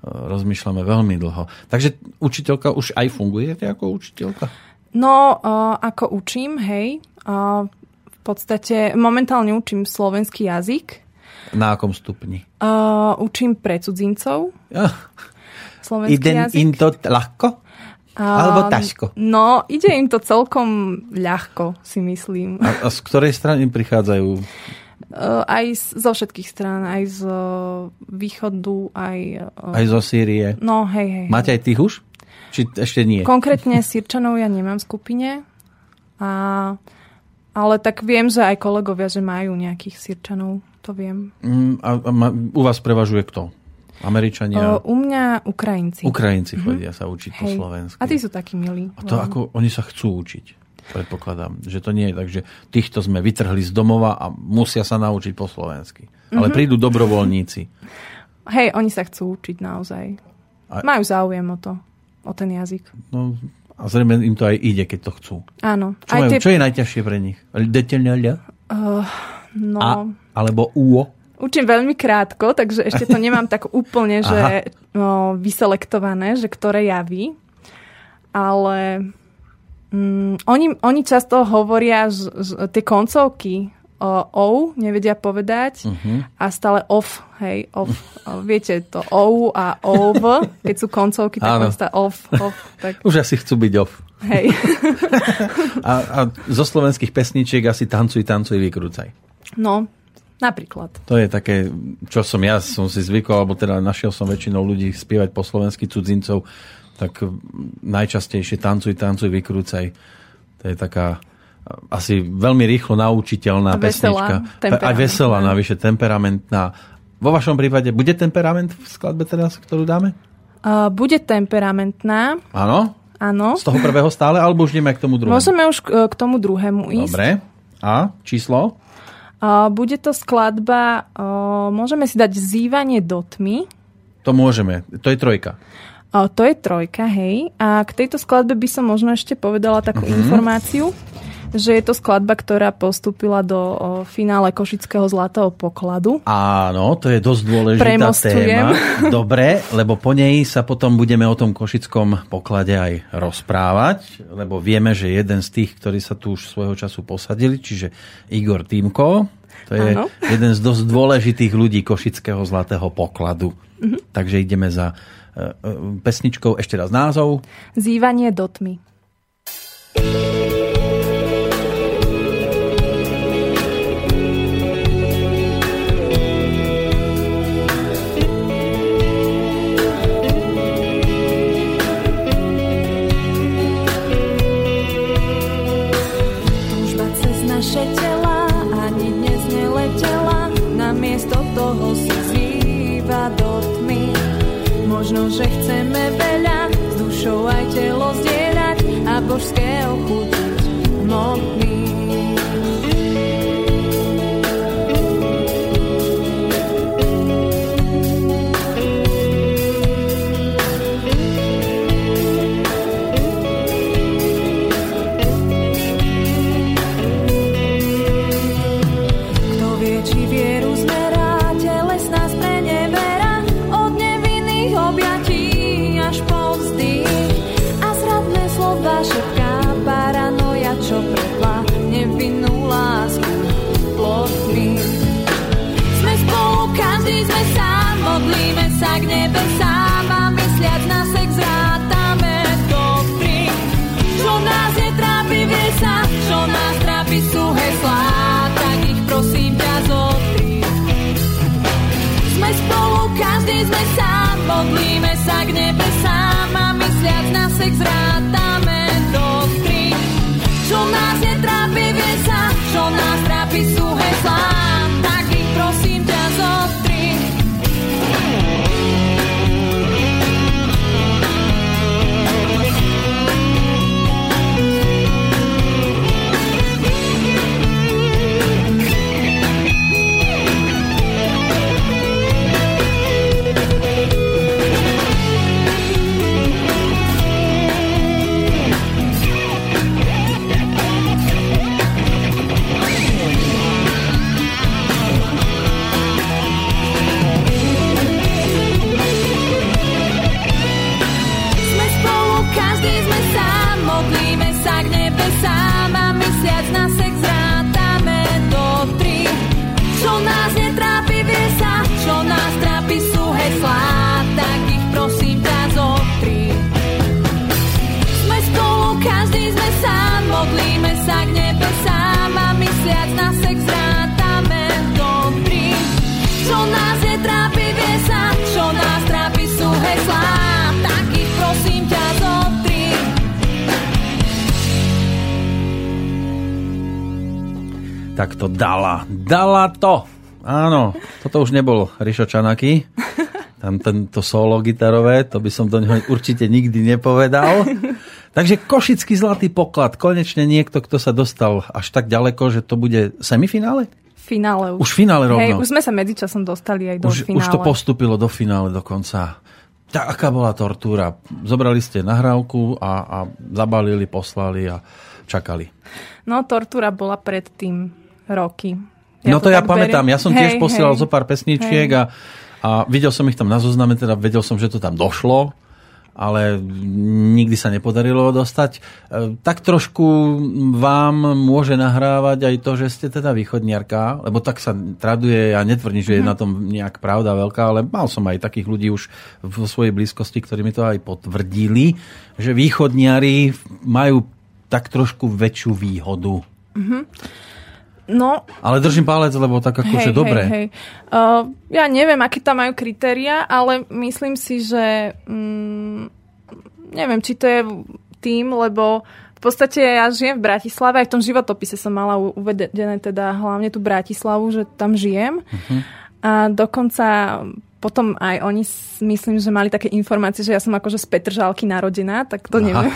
rozmýšľame veľmi dlho. Takže učiteľka už aj fungujete ako učiteľka? No, uh, ako učím, hej, uh, v podstate momentálne učím slovenský jazyk, Na akom stupni? uh, učím pre cudzincov Ja, slovenský ide jazyk. im to ľahko? Alebo ťažko? No, ide im to celkom ľahko, si myslím. A, a z ktorej strany prichádzajú? Uh, aj z, zo všetkých strán, aj z uh, východu, aj... Uh, Aj zo Sýrie? No, hej, hej. Máte aj tých už? Či ešte nie? Konkrétne Sirčanov ja nemám v skupine, a, ale tak viem, že aj kolegovia, že majú nejakých Sirčanov, to viem. Mm, A, a ma, u vás prevažuje kto? Američania? Uh, u mňa Ukrajinci. Ukrajinci chodia sa učiť po Hej. slovensky. A tí sú takí milí. A to ako oni sa chcú učiť. Predpokladám, že to nie je tak, že týchto sme vytrhli z domova a musia sa naučiť po slovensky. Ale prídu dobrovoľníci. Hej, oni sa chcú učiť naozaj. A- Majú záujem o to, o ten jazyk. No, a zrejme im to aj ide, keď to chcú. Áno. Čo, majú, čo je najťažšie pre nich? Deteľňaľa? no, A, alebo úo? Učím veľmi krátko, takže ešte to nemám tak úplne, že no, vyselektované, že ktoré javy. Ale mm, oni, oni často hovoria, že, že tie koncovky o, ou nevedia povedať Mhm. a stále off, hej, off. O, Viete to ou a ov, keď sú koncovky, tak Áno. stále off, off. Tak, Už asi chcú byť off. hej. A, a zo slovenských pesničiek asi tancuj, tancuj, vykrúcaj. No, napríklad. To je také, čo som ja som si zvykol, alebo teda našiel som väčšinou ľudí spievať po slovensky cudzincov, tak najčastejšie tancuj, tancuj, vykrúcaj. To je taká asi veľmi rýchlo naučiteľná veselá, pesnička. Aj veselá, navyše temperamentná. Vo vašom prípade bude temperament v skladbe teraz, ktorú dáme? Uh, bude temperamentná, Áno? áno. Z toho prvého stále, alebo už ideme k tomu druhému? Môžeme už k, tomu druhému ísť. Dobre. A číslo? Uh, bude to skladba, uh, môžeme si dať Zývanie do tmy. To môžeme. To je trojka. Uh, to je trojka, hej. A k tejto skladbe by som možno ešte povedala takú Mhm. informáciu, že je to skladba, ktorá postúpila do o, finále Košického zlatého pokladu. Áno, to je dosť dôležitá téma. Dobre, lebo po nej sa potom budeme o tom Košickom poklade aj rozprávať, lebo vieme, že jeden z tých, ktorí sa tu už svojho času posadili, čiže Igor Týmko, to je Áno. jeden z dosť dôležitých ľudí Košického zlatého pokladu. Mhm. Takže ideme za e, e, pesničkou ešte raz názov. Zývanie do tmy. Túžba Možno, že chceme veľa, s dušou aj telo zdieľať a božské ochutiť hmotný. Až po vzdych. A zradné slova šepká paranoja, čo prepla nevinnú lásku plotmi. Sme spolu, každý sme sám, modlíme sa k nebesám a mysliac na sex rátame do tri. Čo nás netrápi, vie sa, čo nás trápi sú heslá. Sme spolu, každý sme sám, modlíme sa k nebesám a mysliac na sex rátame do tri. Čo nás netrápi, vie sa, čo nás trápi sú Tak to dala. Dala to. Áno, toto už nebol Rišo Čanaky. Tam tento solo gitarové, to by som do neho určite nikdy nepovedal. Takže Košický zlatý poklad. Konečne niekto, kto sa dostal až tak ďaleko, že to bude semifinále? Finále už. Už finále rovno. Hej, už sme sa medzičasom dostali aj do už, finále. už to postupilo do finále dokonca. Tak aká bola tortúra? Zobrali ste nahrávku a, a zabalili, poslali a čakali. No, tortúra bola predtým roky. no to ja tak pamätám, beriem. ja som tiež Hej, posielal hej. zo pár pesničiek a, a videl som ich tam na zozname, teda vedel som, že to tam došlo, ale nikdy sa nepodarilo dostať. E, Tak trošku vám môže nahrávať aj to, že ste teda východniarka, lebo tak sa traduje, ja netvrdím, že je Mhm. na tom nejak pravda veľká, ale mal som aj takých ľudí už vo svojej blízkosti, ktorí mi to aj potvrdili, že východniari majú tak trošku väčšiu výhodu. No, Ale držím palec, lebo tak akože dobre. Hej, hej. Uh, ja neviem, aké tam majú kritéria, ale myslím si, že mm, neviem, či to je tým, lebo v podstate ja žijem v Bratislave, aj v tom životopise som mala uvedené teda hlavne tú Bratislavu, že tam žijem. Mhm. A dokonca potom aj oni myslím, že mali také informácie, že ja som akože z Petržálky narodená, tak to Aha. neviem.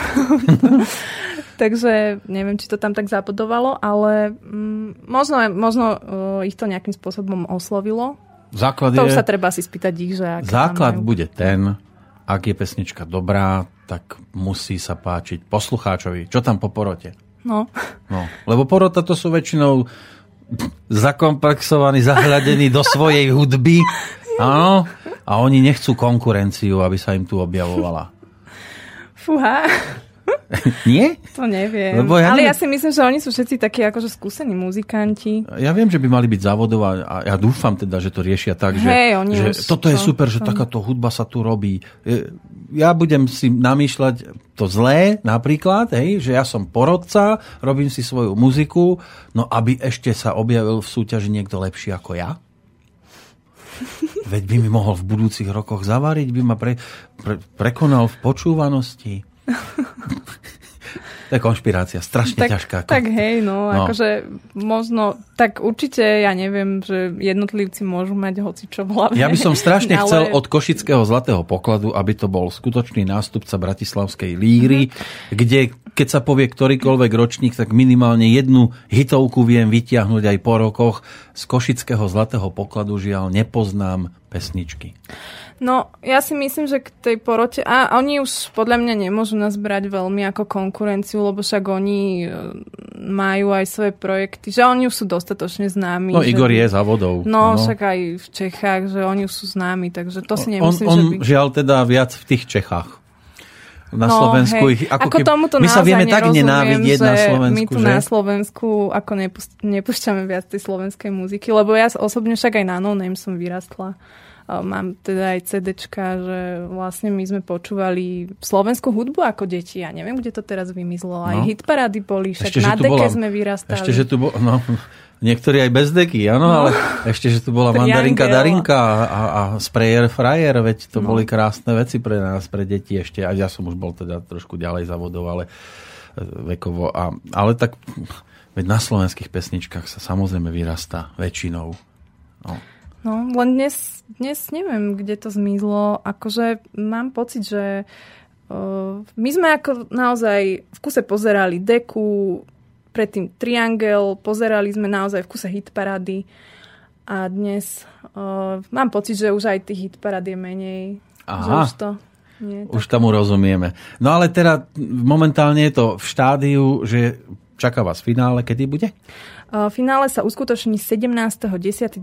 Takže neviem, či to tam tak zapodovalo, ale mm, možno, možno uh, ich to nejakým spôsobom oslovilo. Základ To je, už sa treba si spýtať ich, že základ majú. bude ten, ak je pesnička dobrá, tak musí sa páčiť poslucháčovi. Čo tam po porote? No. No, lebo porota to sú väčšinou zakomplexovaní, zahľadení do svojej hudby. Áno. A oni nechcú konkurenciu, aby sa im tu objavovala. Fúha. Nie? To neviem. Lebo ja Ale neviem- ja si myslím, že oni sú všetci takí akože skúsení muzikanti. Ja viem, že by mali byť závodov a, ja dúfam teda, že to riešia tak, že, Hej, oni že už- toto je čo? super, že takáto hudba sa tu robí. Ja budem si namýšľať to zlé, napríklad, hej, že ja som porodca, robím si svoju muziku, no aby ešte sa objavil v súťaži niekto lepší ako ja. Veď by mi mohol v budúcich rokoch zavariť, by ma pre, pre, prekonal v počúvanosti. To je konšpirácia, strašne Tak, ťažká. tak hej, no, No. akože možno, tak určite, ja neviem, že jednotlivci môžu mať hoci čo v hlave. Ja by som strašne Ale- chcel od Košického zlatého pokladu, aby to bol skutočný nástupca Bratislavskej líry, kde keď sa povie ktorýkoľvek ročník, tak minimálne jednu hitovku viem vytiahnuť aj po rokoch. Z Košického zlatého pokladu žiaľ nepoznám pesničky. No, ja si myslím, že k tej porote... A oni už podľa mňa nemôžu nás brať veľmi ako konkurenciu, lebo však oni e, majú aj svoje projekty, že oni už sú dostatočne známi. No že Igor je za vodou. No, Áno. však aj v Čechách, že oni už sú známi, takže to si on, nemyslím, on že by... žiaľ teda viac v tých Čechách. Na No, Slovensku hej. ich, ako, ako keby- tomuto my sa vieme tak nenávidieť na Slovensku, My tu že? na Slovensku ako nepust, nepúšťame viac tej slovenskej muziky, lebo ja osobne však aj na No Name som vyrastla. Mám teda aj CDčka, že vlastne my sme počúvali slovenskú hudbu ako deti. Ja neviem, kde to teraz vymizlo. Aj No. hitparády boli, však Ešte, na deke bola- sme vyrastali. Ešte, že tu bol, no, niektorí aj bez deky, áno, No. ale ešte, že tu bola mandarinka Darinka a, a, a sprayer frajer, veď to No. boli krásne veci pre nás, pre deti ešte. A ja som už bol teda trošku ďalej za vodou, ale e, vekovo. A, ale tak, veď na slovenských pesničkách sa samozrejme vyrastá väčšinou. No. No, len dnes, dnes neviem, kde to zmizlo. Akože mám pocit, že uh, my sme ako naozaj v kuse pozerali Deku, predtým Triangel, pozerali sme naozaj v kuse hitparády a dnes uh, mám pocit, že už aj tých hitparád je menej. Že Aha. už to nie je Už tomu rozumieme. No ale teda momentálne je to v štádiu, že čaká vás finále, kedy bude? Finále sa uskutoční 17.10.2015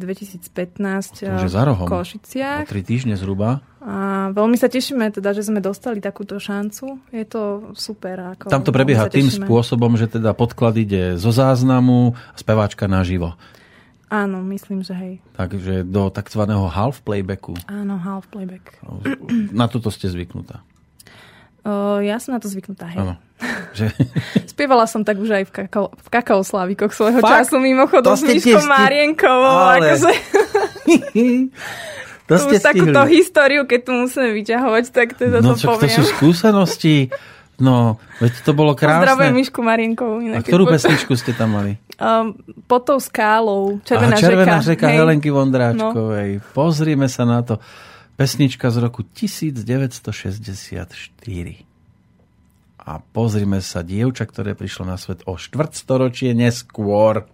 To už je za rohom. v O Košiciach. tri týždne zhruba. A veľmi sa tešíme teda, že sme dostali takúto šancu. Je to super. Ako, Tam to prebieha tým spôsobom, že teda podklad ide zo záznamu, speváčka naživo. Áno, myslím, že hej. Takže do tzv. half playbacku. Áno, half playback. Na toto ste zvyknutá. Ja som na to zvyknutá, hej. Áno. Že, Spievala som tak už aj v, kakao, v kakaoslavikoch svojho Fakt? času mimochodom To s ste Miškou tiež- Marienkovou. Ale- Akože, to ste takúto históriu, keď tu musíme vyťahovať, tak teda No to čo, to poviem. sú skúsenosti. No, veď to bolo Pozdravujem krásne. Mišku Marienkovú. A inak ktorú pesničku ste tam mali? Um, pod tou skálou. Červená, Aha, Červená hej. No. Helenky Vondráčkovej. Pozrime sa na to. Pesnička z roku 1964. A pozrime sa, dievča, ktoré prišlo na svet o štvrtstoročie neskôr.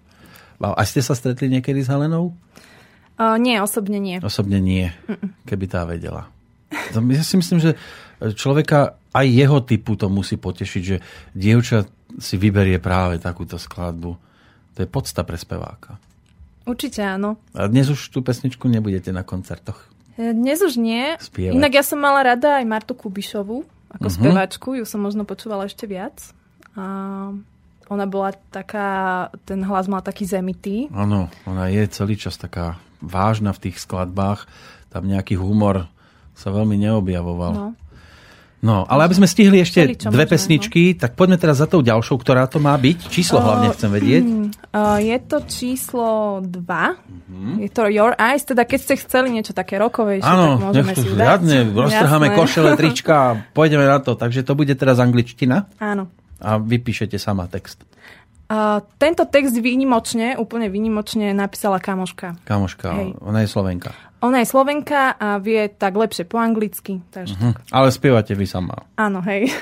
A ste sa stretli niekedy s Helenou? Uh, nie, osobne nie. Osobne nie, keby tá vedela. Ja si myslím, že človeka aj jeho typu to musí potešiť, že dievča si vyberie práve takúto skladbu. To je podsta pre speváka. Určite áno. A dnes už tú pesničku nebudete na koncertoch. E, Dnes už nie. Spievať. Inak ja som mala rada aj Martu Kubišovu ako Mhm. uh-huh. spevačku. Ju som možno počúvala ešte viac. A ona bola taká, ten hlas mal taký zemitý. Áno, ona je celý čas taká vážna v tých skladbách. Tam nejaký humor sa veľmi neobjavoval. No. No. No, ale aby sme stihli ešte Všeličo dve pesničky, tak poďme teraz za tou ďalšou, ktorá to má byť. Číslo hlavne chcem vedieť. Uh, je to číslo 2. Mhm. Uh-huh. Je to Your Eyes. Teda keď ste chceli niečo také rokovejšie, Áno, tak môžeme si ju dať. riadne, roztrháme Jasné. košele, trička a pôjdeme na to. Takže to bude teraz angličtina Áno. a vypíšete sama text. Uh, tento text výnimočne, úplne výnimočne napísala kamoška. Kamoška, Hej. ona je Slovenka. Ona je Slovenka a vie tak lepšie po anglicky. Takže uh-huh. Hm, ale spievate vy sama. áno, hej.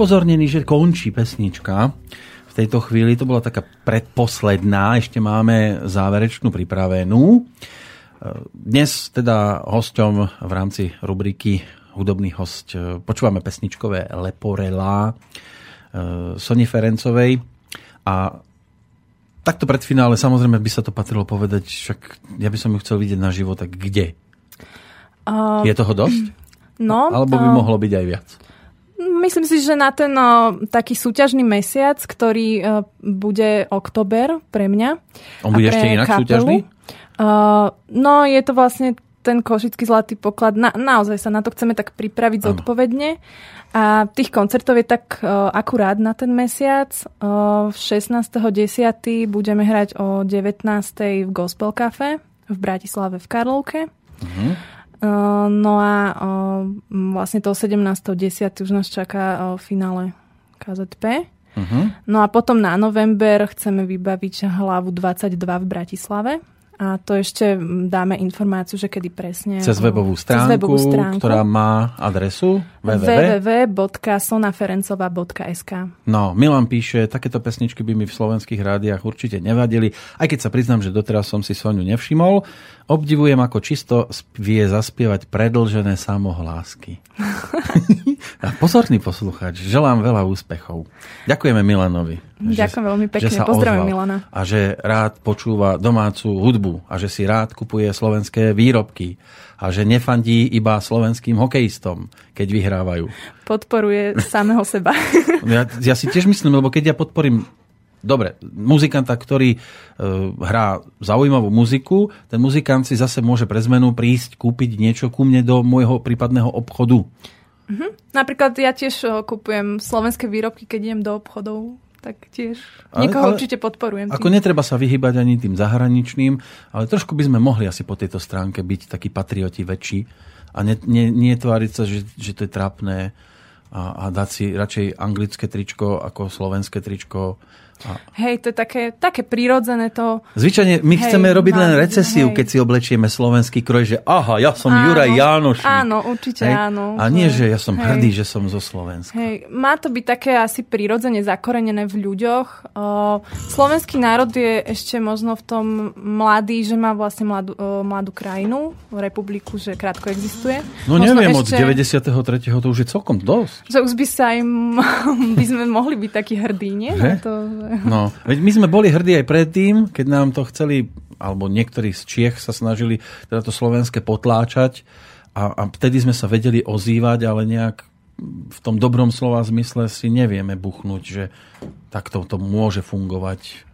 Upozornení, že končí pesnička. V tejto chvíli to bola taká predposledná, ešte máme záverečnú pripravenú. Dnes teda hosťom v rámci rubriky hudobný host počúvame pesničkové Leporela Soni Ferencovej a takto pred finále samozrejme by sa to patrilo povedať, však ja by som ju chcel vidieť naživo, tak kde? Uh, je toho dosť? No, Alebo by uh, mohlo byť aj viac? Myslím si, že na ten uh, taký súťažný mesiac, ktorý uh, bude oktober pre mňa. On bude ešte inak kapelu, súťažný? Uh, no, je to vlastne ten košický zlatý poklad. Na, naozaj sa na to chceme tak pripraviť ano. zodpovedne. A tých koncertov je tak uh, akurát na ten mesiac. Uh, 16.10. budeme hrať o 19.00 v Gospel Cafe v Bratislave v Karlovke. Uh-huh. No a vlastne toho 17.10. už nás čaká finále KZP. Uh-huh. No a potom na november chceme vybaviť hlavu 22 v Bratislave a to ešte dáme informáciu, že kedy presne. Cez webovú stránku, cez webovú stránku ktorá má adresu www.sonaferencova.sk No, Milan píše, takéto pesničky by mi v slovenských rádiách určite nevadili, aj keď sa priznám, že doteraz som si Soniu nevšimol. Obdivujem, ako čisto vie zaspievať predlžené samohlásky. a pozorný poslucháč, želám veľa úspechov. Ďakujeme Milanovi. Ďakujem veľmi pekne, pozdravujem Milana. A že rád počúva domácu hudbu a že si rád kupuje slovenské výrobky a že nefandí iba slovenským hokejistom, keď vyhrávajú. Podporuje samého seba. ja, ja si tiež myslím, lebo keď ja podporím Dobre, muzikanta, ktorý e, hrá zaujímavú muziku, ten muzikant si zase môže pre zmenu prísť, kúpiť niečo ku mne do môjho prípadného obchodu. Mhm. Napríklad ja tiež kupujem slovenské výrobky, keď idem do obchodov tak tiež niekoho ale, určite podporujem. Tým. Ako netreba sa vyhybať ani tým zahraničným, ale trošku by sme mohli asi po tejto stránke byť takí patrioti väčší a nie tváriť sa, že, že to je trápne a, a dať si radšej anglické tričko ako slovenské tričko a... Hej, to je také, také prírodzené to. Zvyčajne my hej, chceme robiť len recesiu, hej. keď si oblečieme slovenský kroj, že aha, ja som áno, Juraj Jánoš. Áno, určite hej? áno. A nie, že ja som hej. hrdý, že som zo Slovenska. Hej, má to byť také asi prírodzene zakorenené v ľuďoch. O, slovenský národ je ešte možno v tom mladý, že má vlastne mladú, o, mladú krajinu, republiku, že krátko existuje. No možno neviem, ešte, od 93. to už je celkom dosť. Že už by sa im, by sme mohli byť takí hrdí, nie? Že? To, No, veď my sme boli hrdí aj predtým, keď nám to chceli, alebo niektorí z Čiech sa snažili teda to slovenské potláčať a, a vtedy sme sa vedeli ozývať, ale nejak v tom dobrom slova zmysle si nevieme buchnúť, že takto to môže fungovať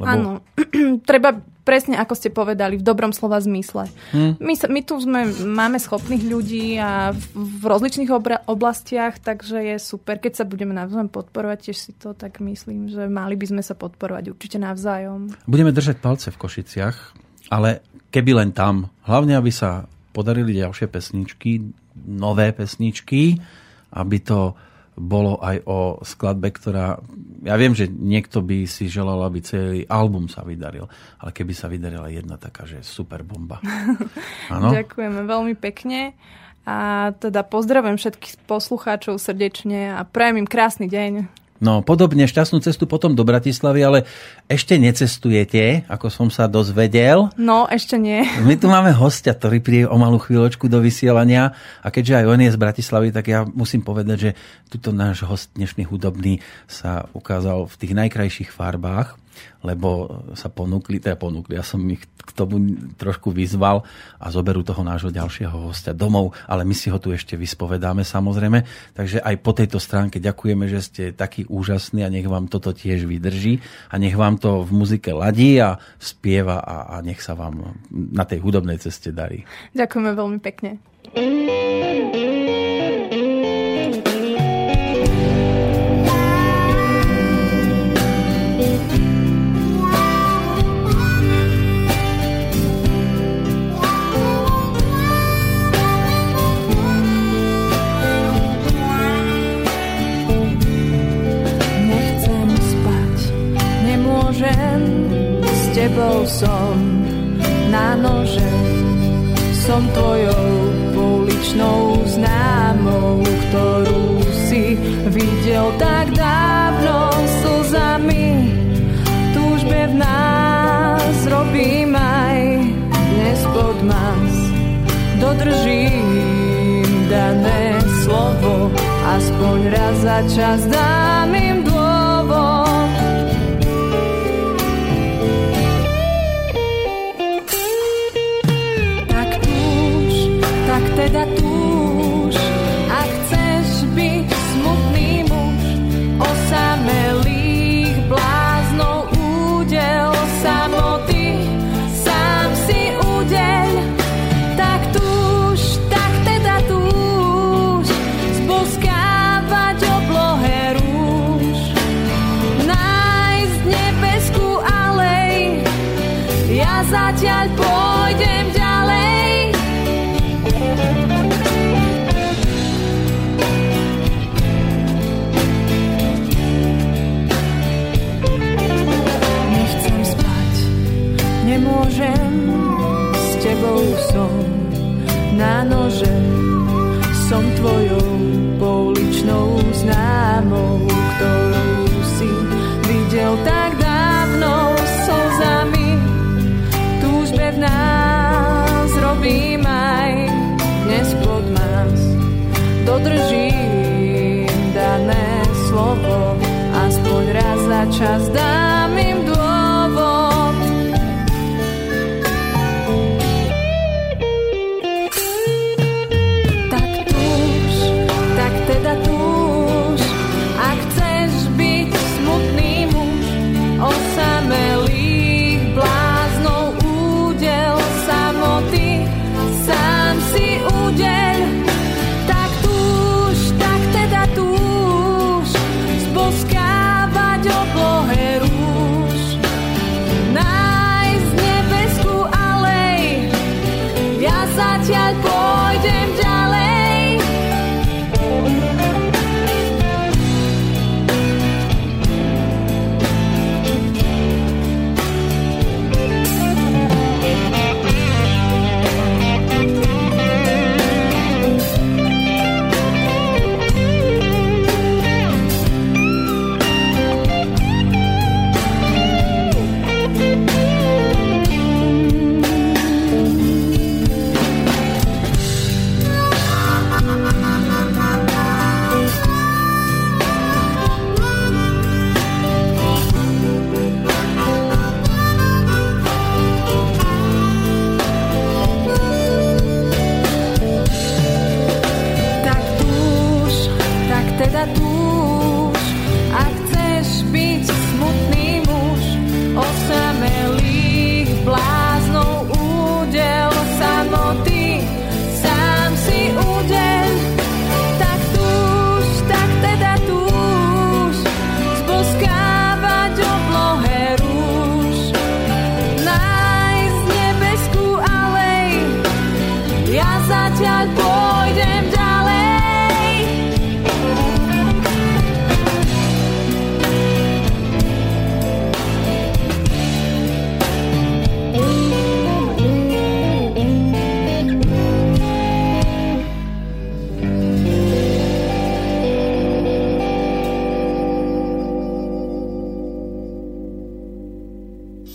lebo... Áno, treba presne ako ste povedali, v dobrom slova zmysle. Hmm. My, my tu sme, máme schopných ľudí a v, v rozličných obra, oblastiach, takže je super, keď sa budeme navzájom podporovať, tiež si to tak myslím, že mali by sme sa podporovať určite navzájom. Budeme držať palce v Košiciach, ale keby len tam, hlavne aby sa podarili ďalšie pesničky, nové pesničky, aby to bolo aj o skladbe, ktorá... Ja viem, že niekto by si želal, aby celý album sa vydaril, ale keby sa vydarila jedna taká, že super bomba. Ano? Ďakujeme veľmi pekne. A teda pozdravujem všetkých poslucháčov srdečne a prajem im krásny deň. No, podobne šťastnú cestu potom do Bratislavy, ale ešte necestujete, ako som sa dozvedel. No, ešte nie. My tu máme hostia, ktorý príde o malú chvíľočku do vysielania a keďže aj on je z Bratislavy, tak ja musím povedať, že tuto náš host dnešný hudobný sa ukázal v tých najkrajších farbách lebo sa ponúkli, teda ponúkli, ja som ich k tomu trošku vyzval a zoberú toho nášho ďalšieho hostia domov, ale my si ho tu ešte vyspovedáme samozrejme. Takže aj po tejto stránke ďakujeme, že ste takí úžasní a nech vám toto tiež vydrží a nech vám to v muzike ladí a spieva a, a nech sa vám na tej hudobnej ceste darí. Ďakujeme veľmi pekne. tebou som tvojou pouličnou známou, ktorú si videl tak dávno slzami. Túžbe v nás robím aj dnes pod mas. Dodržím dané slovo, aspoň raz za čas dám im raz za